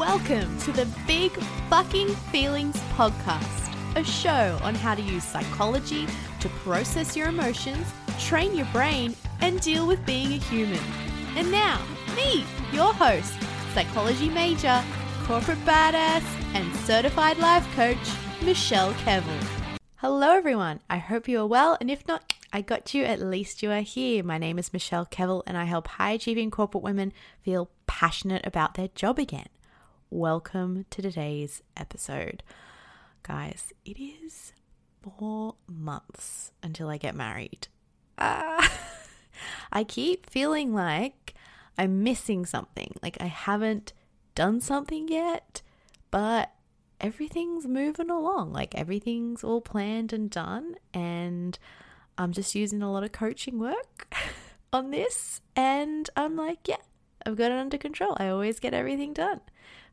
Welcome to the Big Fucking Feelings Podcast, a show on how to use psychology to process your emotions, train your brain, and deal with being a human. And now, me, your host, psychology major, corporate badass, and certified life coach, Michelle Kevill. Hello, everyone. I hope you are well, and if not, I got you, at least you are here. My name is Michelle Kevill, and I help high achieving corporate women feel passionate about their job again. Welcome to today's episode. Guys, it is four months until I get married. Uh, I keep feeling like I'm missing something, like I haven't done something yet, but everything's moving along. Like everything's all planned and done, and I'm just using a lot of coaching work on this, and I'm like, yeah, I've got it under control. I always get everything done.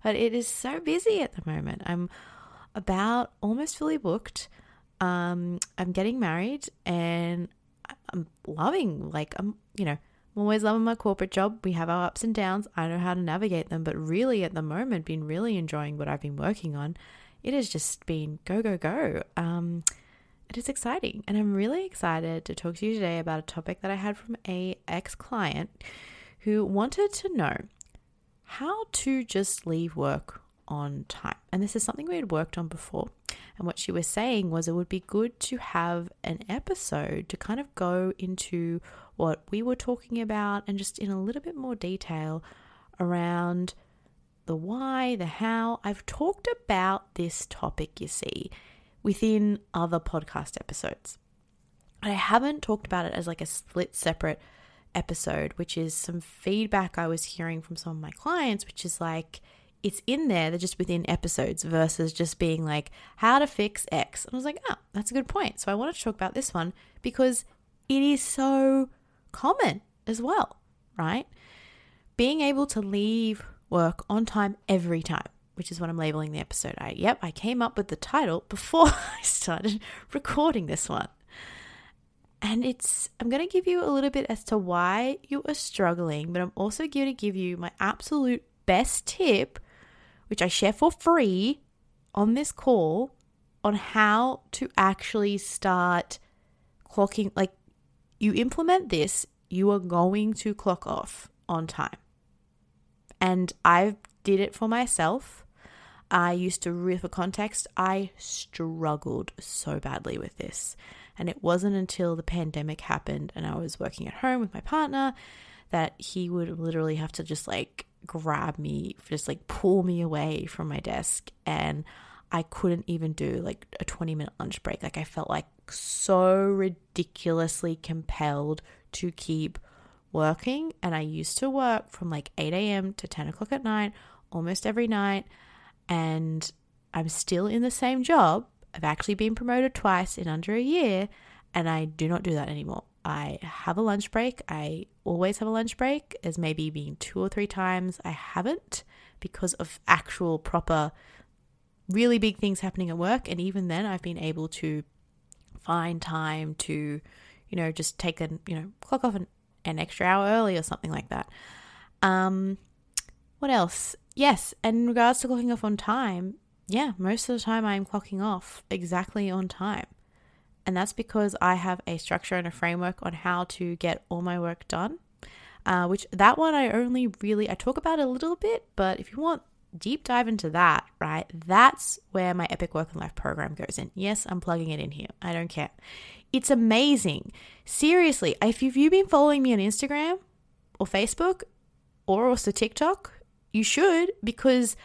But it is so busy at the moment. I'm about almost fully booked. Um, I'm getting married and I'm loving, like, I'm, you know, I'm always loving my corporate job. We have our ups and downs. I know how to navigate them, but really at the moment, been really enjoying what I've been working on. It has just been go, go, go. Um, it is exciting. And I'm really excited to talk to you today about a topic that I had from a ex client who wanted to know how to just leave work on time. And this is something we had worked on before. And what she was saying was it would be good to have an episode to kind of go into what we were talking about and just in a little bit more detail around the why, the how. I've talked about this topic, you see, within other podcast episodes. I haven't talked about it as like a split separate episode, which is some feedback I was hearing from some of my clients, which is like, it's in there, they're just within episodes versus just being like, how to fix X. And I was like, oh, that's a good point. So I wanted to talk about this one because it is so common as well, right? Being able to leave work on time every time, which is what I'm labeling the episode. I, yep, I came up with the title before I started recording this one. And it's, I'm going to give you a little bit as to why you are struggling, but I'm also going to give you my absolute best tip, which I share for free on this call, on how to actually start clocking. Like, you implement this, you are going to clock off on time. And I did it for myself. I used to, for context, I struggled so badly with this. And it wasn't until the pandemic happened and I was working at home with my partner that he would literally have to just like grab me, just like pull me away from my desk. And I couldn't even do like a 20 minute lunch break. Like I felt like so ridiculously compelled to keep working. And I used to work from like 8 a.m. to 10 o'clock at night almost every night. And I'm still in the same job, I've actually been promoted twice in under a year, and I do not do that anymore. I have a lunch break. I always have a lunch break. As maybe been two or three times I haven't because of actual proper, really big things happening at work. And even then, I've been able to find time to, you know, just take a, you know, clock off an, an extra hour early or something like that. Um, what else? Yes, and in regards to clocking off on time, yeah, most of the time I'm clocking off exactly on time. And that's because I have a structure and a framework on how to get all my work done. Uh, which that one I only really I talk about a little bit, but if you want deep dive into that, right, that's where my Epic Work and Life program goes in. Yes, I'm plugging it in here. I don't care. It's amazing. Seriously, if you've been following me on Instagram or Facebook or also TikTok, you should because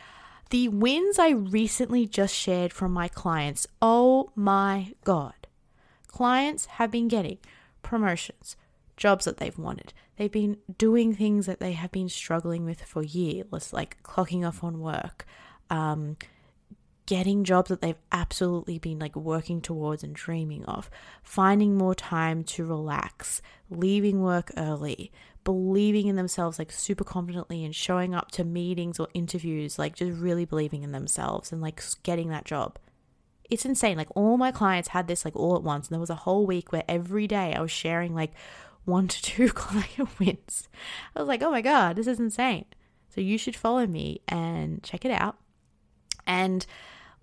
the wins I recently just shared from my clients, oh my God. Clients have been getting promotions, jobs that they've wanted. They've been doing things that they have been struggling with for years, like clocking off on work, um, getting jobs that they've absolutely been like working towards and dreaming of, finding more time to relax, leaving work early, believing in themselves like super confidently and showing up to meetings or interviews, like just really believing in themselves and like getting that job. It's insane. Like all my clients had this like all at once. And there was a whole week where every day I was sharing like one to two client wins. I was like, oh my God, this is insane. So you should follow me and check it out. And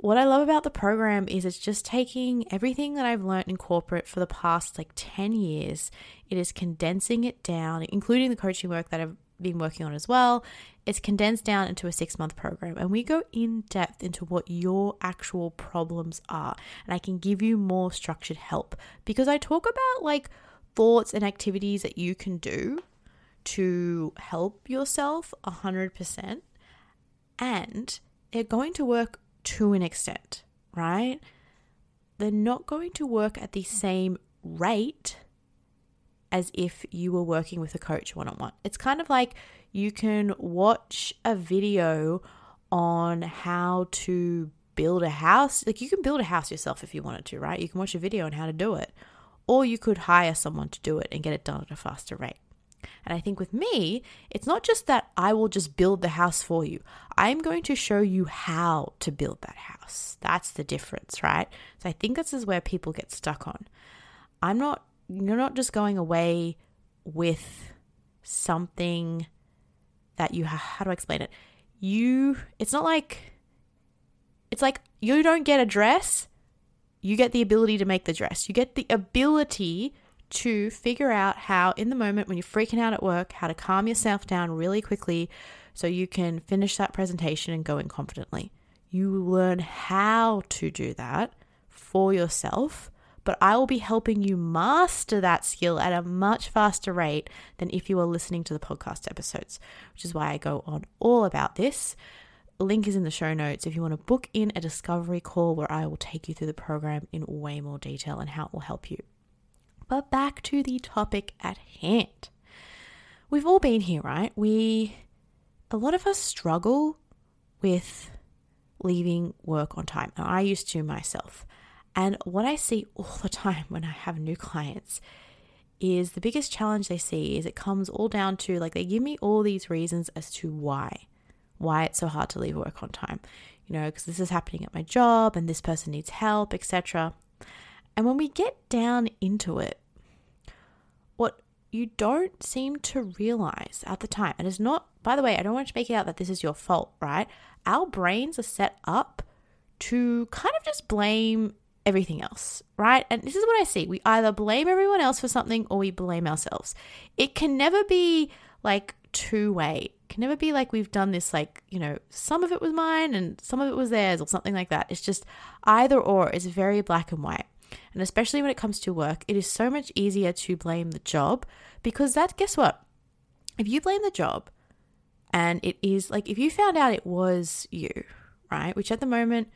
what I love about the program is it's just taking everything that I've learned in corporate for the past like 10 years, it is condensing it down, including the coaching work that I've been working on as well. It's condensed down into a six month program, and we go in depth into what your actual problems are. And I can give you more structured help because I talk about like thoughts and activities that you can do to help yourself 100%. And they're going to work to an extent, right? They're not going to work at the same rate as if you were working with a coach one on one. It's kind of like you can watch a video on how to build a house. Like you can build a house yourself if you wanted to, right? You can watch a video on how to do it. Or you could hire someone to do it and get it done at a faster rate. And I think with me, it's not just that I will just build the house for you. I'm going to show you how to build that house. That's the difference, right? So I think this is where people get stuck on. I'm not, you're not just going away with something that you, how do I explain it? You, it's not like, it's like you don't get a dress, you get the ability to make the dress. You get the ability to figure out how, in the moment when you're freaking out at work, how to calm yourself down really quickly so you can finish that presentation and go in confidently. You learn how to do that for yourself, but I will be helping you master that skill at a much faster rate than if you were listening to the podcast episodes, which is why I go on all about this. Link is in the show notes if you want to book in a discovery call where I will take you through the program in way more detail and how it will help you. But back to the topic at hand. We've all been here, right? We, a lot of us struggle with leaving work on time. And I used to myself. And what I see all the time when I have new clients is the biggest challenge they see is it comes all down to like they give me all these reasons as to why why it's so hard to leave work on time you know because this is happening at my job and this person needs help etc and when we get down into it, what you don't seem to realize at the time, and it's not, by the way, I don't want to make it out that this is your fault, right? Our brains are set up to kind of just blame everything else, right? And this is what I see. We either blame everyone else for something or we blame ourselves. It can never be like two way. Can never be like we've done this like, you know, some of it was mine and some of it was theirs or something like that. It's just either or. It's very black and white. And especially when it comes to work, it is so much easier to blame the job because that, guess what? If you blame the job and it is like, if you found out it was you, right? Which at the moment,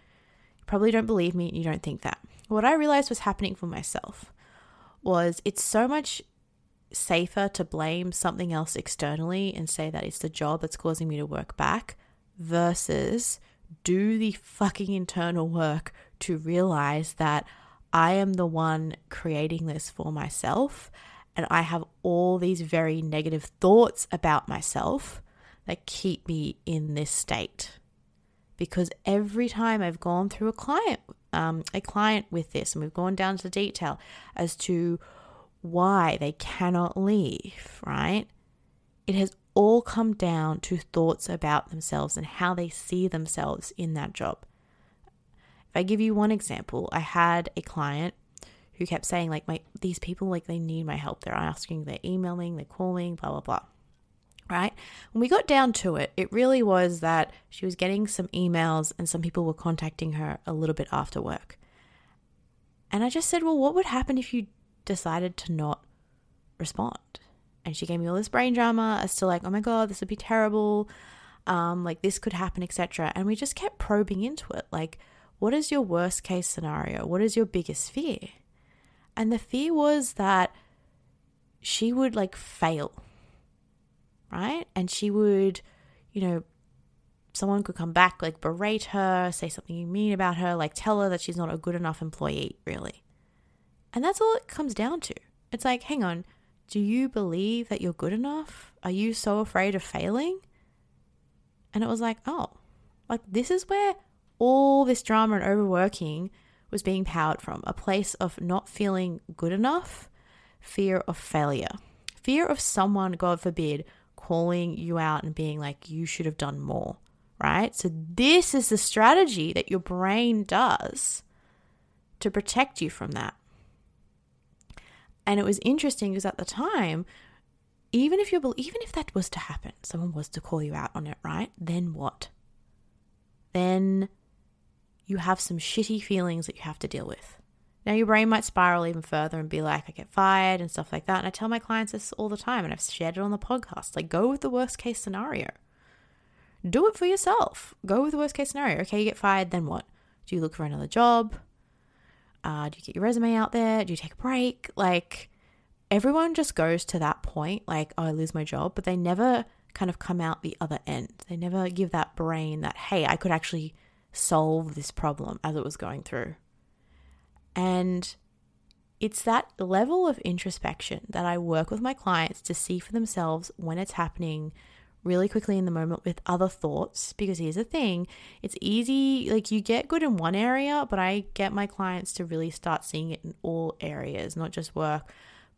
you probably don't believe me and you don't think that. What I realized was happening for myself was it's so much safer to blame something else externally and say that it's the job that's causing me to work back versus do the fucking internal work to realize that I am the one creating this for myself, and I have all these very negative thoughts about myself that keep me in this state. Because every time I've gone through a client, um, a client with this, and we've gone down to detail as to why they cannot leave, right? It has all come down to thoughts about themselves and how they see themselves in that job. If I give you one example, I had a client who kept saying like my these people like they need my help. They're asking, they're emailing, they're calling, blah blah blah. Right? When we got down to it, it really was that she was getting some emails and some people were contacting her a little bit after work. And I just said, "Well, what would happen if you decided to not respond?" And she gave me all this brain drama as to like, "Oh my god, this would be terrible." Um, like this could happen, etc. And we just kept probing into it. Like, what is your worst case scenario? What is your biggest fear? And the fear was that she would like fail, right? And she would, you know, someone could come back, like berate her, say something mean about her, like tell her that she's not a good enough employee, really. And that's all it comes down to. It's like, hang on, do you believe that you're good enough? Are you so afraid of failing? And it was like, oh, like this is where all this drama and overworking was being powered from a place of not feeling good enough, fear of failure, fear of someone, God forbid, calling you out and being like, you should have done more, right? So, this is the strategy that your brain does to protect you from that. And it was interesting because at the time, even if you even if that was to happen, someone was to call you out on it, right? Then what? Then you have some shitty feelings that you have to deal with. Now, your brain might spiral even further and be like, I get fired and stuff like that. And I tell my clients this all the time, and I've shared it on the podcast. Like, go with the worst case scenario. Do it for yourself. Go with the worst case scenario. Okay, you get fired, then what? Do you look for another job? Uh, do you get your resume out there? Do you take a break? Like, everyone just goes to that point, like, oh, I lose my job, but they never kind of come out the other end. They never give that brain that, hey, I could actually solve this problem as it was going through. And it's that level of introspection that I work with my clients to see for themselves when it's happening really quickly in the moment with other thoughts. Because here's the thing it's easy, like you get good in one area, but I get my clients to really start seeing it in all areas, not just work,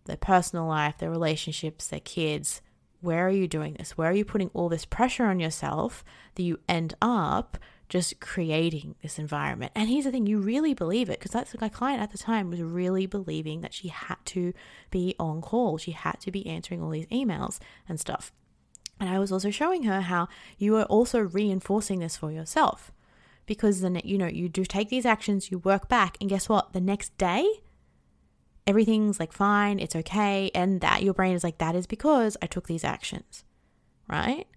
their personal life, their relationships, their kids. Where are you doing this? Where are you putting all this pressure on yourself that you end up just creating this environment. And here's the thing you really believe it because that's my client at the time was really believing that she had to be on call, she had to be answering all these emails and stuff. And I was also showing her how you are also reinforcing this for yourself because then, you know, you do take these actions, you work back, and guess what? The next day, everything's like fine, it's okay. And that your brain is like, that is because I took these actions, right?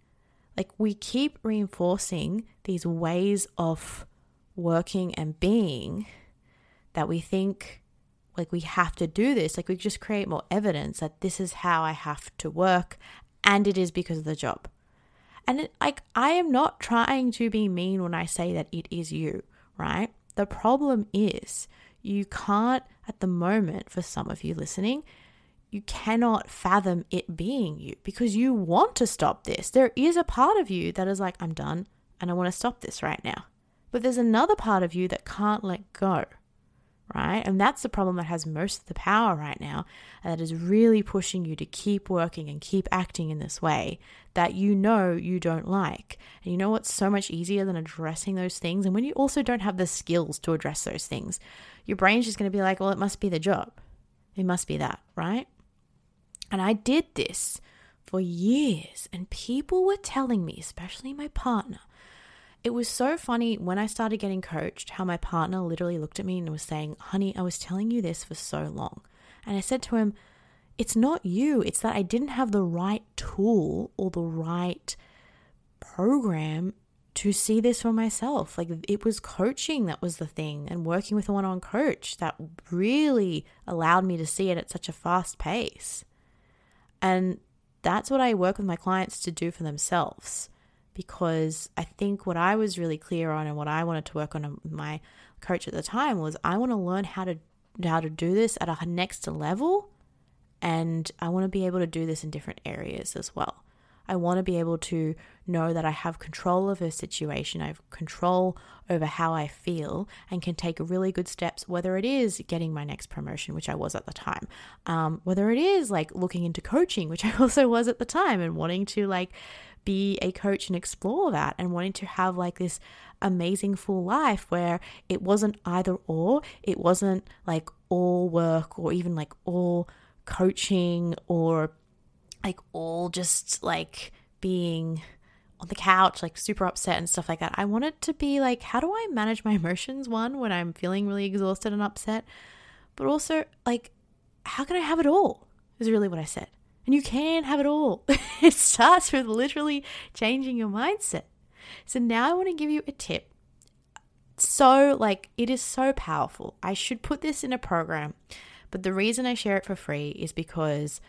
Like we keep reinforcing these ways of working and being that we think like we have to do this. Like we just create more evidence that this is how I have to work and it is because of the job. And it, like I am not trying to be mean when I say that it is you, right? The problem is you can't at the moment for some of you listening, you cannot fathom it being you because you want to stop this. There is a part of you that is like, I'm done and I want to stop this right now. But there's another part of you that can't let go, right? And that's the problem that has most of the power right now, that is really pushing you to keep working and keep acting in this way that you know you don't like. And you know what's so much easier than addressing those things? And when you also don't have the skills to address those things, your brain's just going to be like, well, it must be the job. It must be that, right? And I did this for years, and people were telling me, especially my partner, it was so funny when I started getting coached how my partner literally looked at me and was saying, Honey, I was telling you this for so long. And I said to him, It's not you, it's that I didn't have the right tool or the right program to see this for myself. Like it was coaching that was the thing and working with a one on coach that really allowed me to see it at such a fast pace. And that's what I work with my clients to do for themselves because I think what I was really clear on and what I wanted to work on with my coach at the time was I want to learn how to how to do this at a next level and I want to be able to do this in different areas as well. I want to be able to know that I have control of a situation, I have control over how I feel, and can take really good steps, whether it is getting my next promotion, which I was at the time, um, whether it is like looking into coaching, which I also was at the time, and wanting to like be a coach and explore that, and wanting to have like this amazing full life where it wasn't either or, it wasn't like all work or even like all coaching or like all just like being on the couch, like super upset and stuff like that. I wanted to be like, how do I manage my emotions? One, when I'm feeling really exhausted and upset, but also like, how can I have it all? Is really what I said. And you can have it all. it starts with literally changing your mindset. So now I want to give you a tip. So, like, it is so powerful. I should put this in a program, but the reason I share it for free is because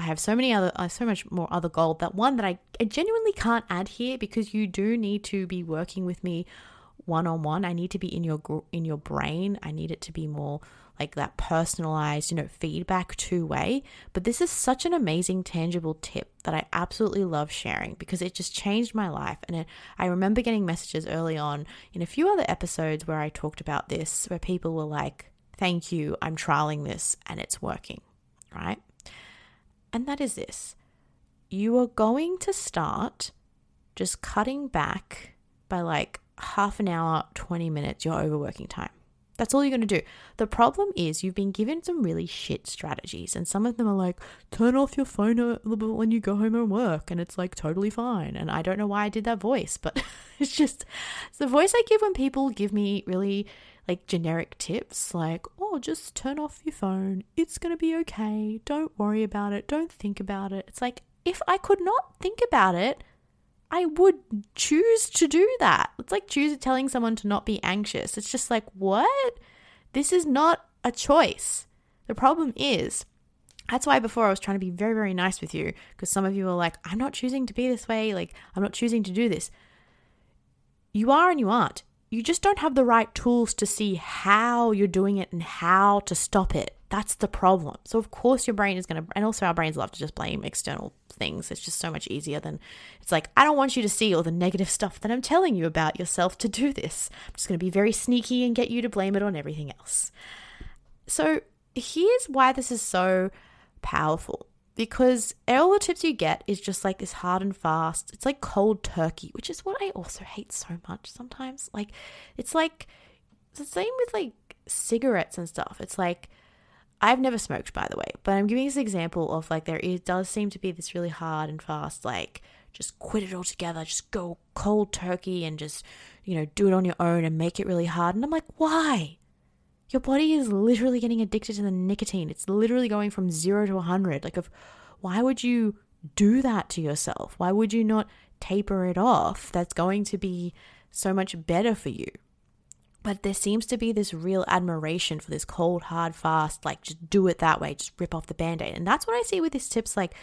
I have so many other, uh, so much more other gold. That one that I, I genuinely can't add here because you do need to be working with me one on one. I need to be in your in your brain. I need it to be more like that personalized, you know, feedback two way. But this is such an amazing, tangible tip that I absolutely love sharing because it just changed my life. And it, I remember getting messages early on in a few other episodes where I talked about this, where people were like, "Thank you, I'm trialing this and it's working." Right? And that is this you are going to start just cutting back by like half an hour, 20 minutes your overworking time. That's all you're going to do. The problem is you've been given some really shit strategies, and some of them are like, turn off your phone when you go home and work, and it's like totally fine. And I don't know why I did that voice, but it's just it's the voice I give when people give me really like generic tips, like, oh, just turn off your phone. It's going to be okay. Don't worry about it. Don't think about it. It's like, if I could not think about it, I would choose to do that. It's like choosing telling someone to not be anxious. It's just like, what? This is not a choice. The problem is, that's why before I was trying to be very, very nice with you because some of you are like, I'm not choosing to be this way. Like, I'm not choosing to do this. You are and you aren't. You just don't have the right tools to see how you're doing it and how to stop it. That's the problem. So, of course, your brain is going to, and also our brains love to just blame external things. It's just so much easier than it's like, I don't want you to see all the negative stuff that I'm telling you about yourself to do this. I'm just going to be very sneaky and get you to blame it on everything else. So, here's why this is so powerful because all the tips you get is just like this hard and fast. It's like cold turkey, which is what I also hate so much sometimes. Like, it's like, it's the same with like cigarettes and stuff. It's like, I've never smoked, by the way, but I'm giving this example of like there is, does seem to be this really hard and fast, like just quit it all together, just go cold turkey and just, you know, do it on your own and make it really hard. And I'm like, why? Your body is literally getting addicted to the nicotine. It's literally going from zero to 100. Like, why would you do that to yourself? Why would you not taper it off? That's going to be so much better for you. But there seems to be this real admiration for this cold, hard, fast, like just do it that way, just rip off the band aid. And that's what I see with these tips like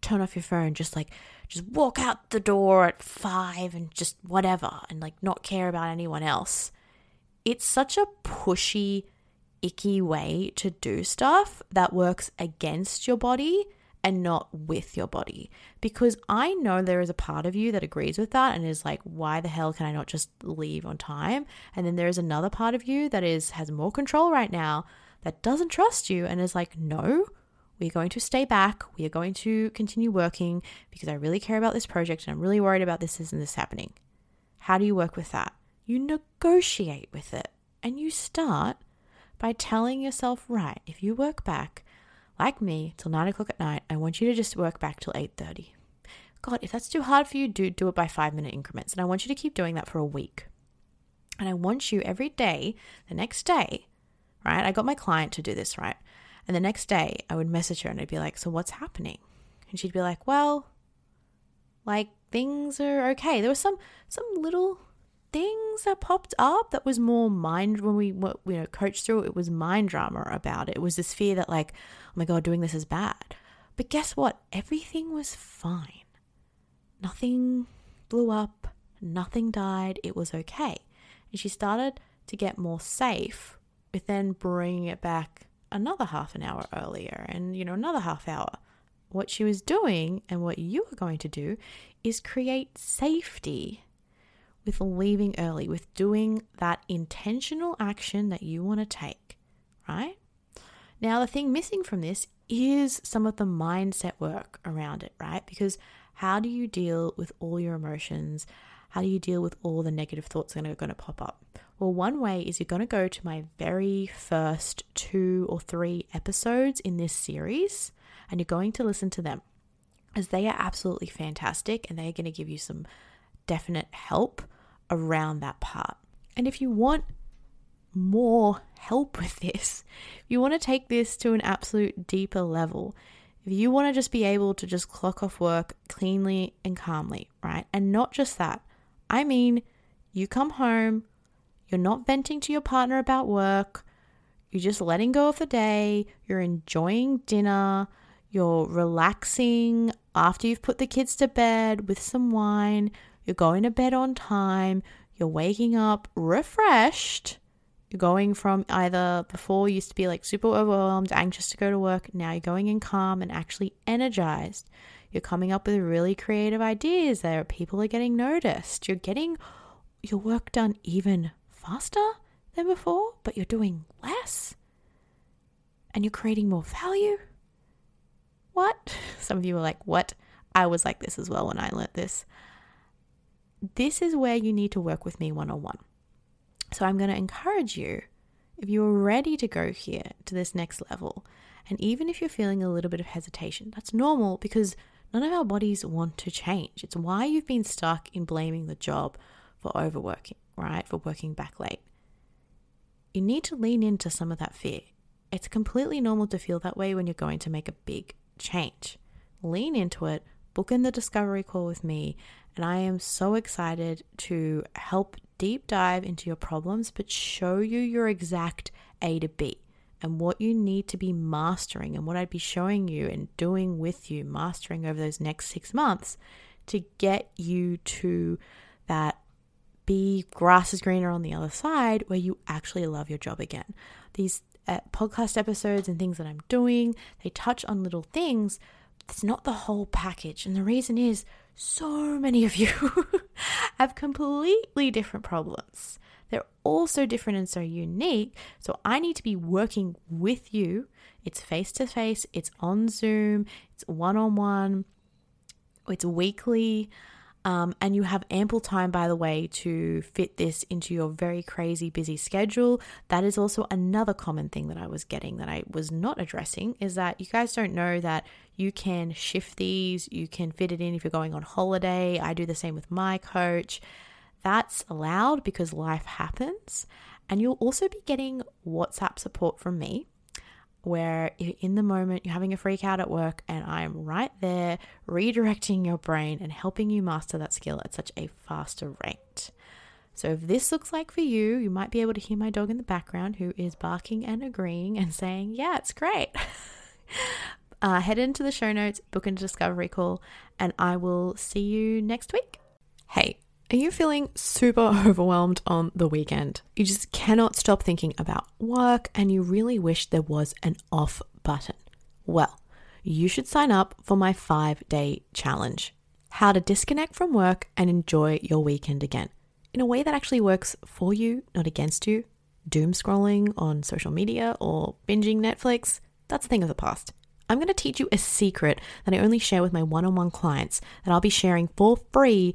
turn off your phone, just like just walk out the door at five and just whatever and like not care about anyone else. It's such a pushy, icky way to do stuff that works against your body and not with your body. Because I know there is a part of you that agrees with that and is like, why the hell can I not just leave on time? And then there is another part of you that is has more control right now that doesn't trust you and is like, no, we're going to stay back. We are going to continue working because I really care about this project and I'm really worried about this, and this happening. How do you work with that? You negotiate with it and you start by telling yourself, right, if you work back, like me, till nine o'clock at night, I want you to just work back till eight thirty. God, if that's too hard for you, do do it by five minute increments. And I want you to keep doing that for a week. And I want you every day, the next day, right? I got my client to do this, right? And the next day I would message her and I'd be like, So what's happening? And she'd be like, Well, like things are okay. There was some some little things that popped up that was more mind when we you know coached through it, it was mind drama about it. It was this fear that like, oh my god, doing this is bad. But guess what? Everything was fine. Nothing blew up, nothing died. It was okay. And she started to get more safe with then bringing it back another half an hour earlier and you know another half hour. What she was doing and what you are going to do is create safety with leaving early, with doing that intentional action that you want to take, right? Now, the thing missing from this is some of the mindset work around it, right? Because how do you deal with all your emotions? How do you deal with all the negative thoughts that are going to pop up? Well, one way is you're going to go to my very first two or three episodes in this series and you're going to listen to them as they are absolutely fantastic and they are going to give you some definite help around that part. And if you want more help with this, if you want to take this to an absolute deeper level, if you want to just be able to just clock off work cleanly and calmly, right? And not just that, I mean, you come home, you're not venting to your partner about work, you're just letting go of the day, you're enjoying dinner, you're relaxing after you've put the kids to bed with some wine, you're going to bed on time, you're waking up refreshed. You're going from either before used to be like super overwhelmed, anxious to go to work, now you're going in calm and actually energized. You're coming up with really creative ideas there. People are getting noticed. You're getting your work done even faster than before, but you're doing less. And you're creating more value. What? Some of you are like, what? I was like this as well when I learnt this. This is where you need to work with me one on one. So I'm going to encourage you, if you're ready to go here to this next level, and even if you're feeling a little bit of hesitation, that's normal because none of our bodies want to change. It's why you've been stuck in blaming the job for overworking, right? For working back late. You need to lean into some of that fear. It's completely normal to feel that way when you're going to make a big change. Lean into it, book in the discovery call with me, and I am so excited to help deep dive into your problems, but show you your exact A to B and what you need to be mastering and what I'd be showing you and doing with you, mastering over those next six months to get you to that be grass is greener on the other side where you actually love your job again. These uh, podcast episodes and things that I'm doing, they touch on little things. It's not the whole package. And the reason is so many of you have completely different problems. They're all so different and so unique. So I need to be working with you. It's face to face, it's on Zoom, it's one on one, it's weekly. Um, and you have ample time, by the way, to fit this into your very crazy busy schedule. That is also another common thing that I was getting that I was not addressing is that you guys don't know that you can shift these, you can fit it in if you're going on holiday. I do the same with my coach. That's allowed because life happens. And you'll also be getting WhatsApp support from me where in the moment you're having a freak out at work and I'm right there redirecting your brain and helping you master that skill at such a faster rate. So, if this looks like for you, you might be able to hear my dog in the background who is barking and agreeing and saying, Yeah, it's great. uh, head into the show notes, book a discovery call, and I will see you next week. Hey, are you feeling super overwhelmed on the weekend? You just cannot stop thinking about work and you really wish there was an off button. Well, you should sign up for my five day challenge how to disconnect from work and enjoy your weekend again in a way that actually works for you, not against you. Doom scrolling on social media or binging Netflix, that's a thing of the past. I'm going to teach you a secret that I only share with my one on one clients that I'll be sharing for free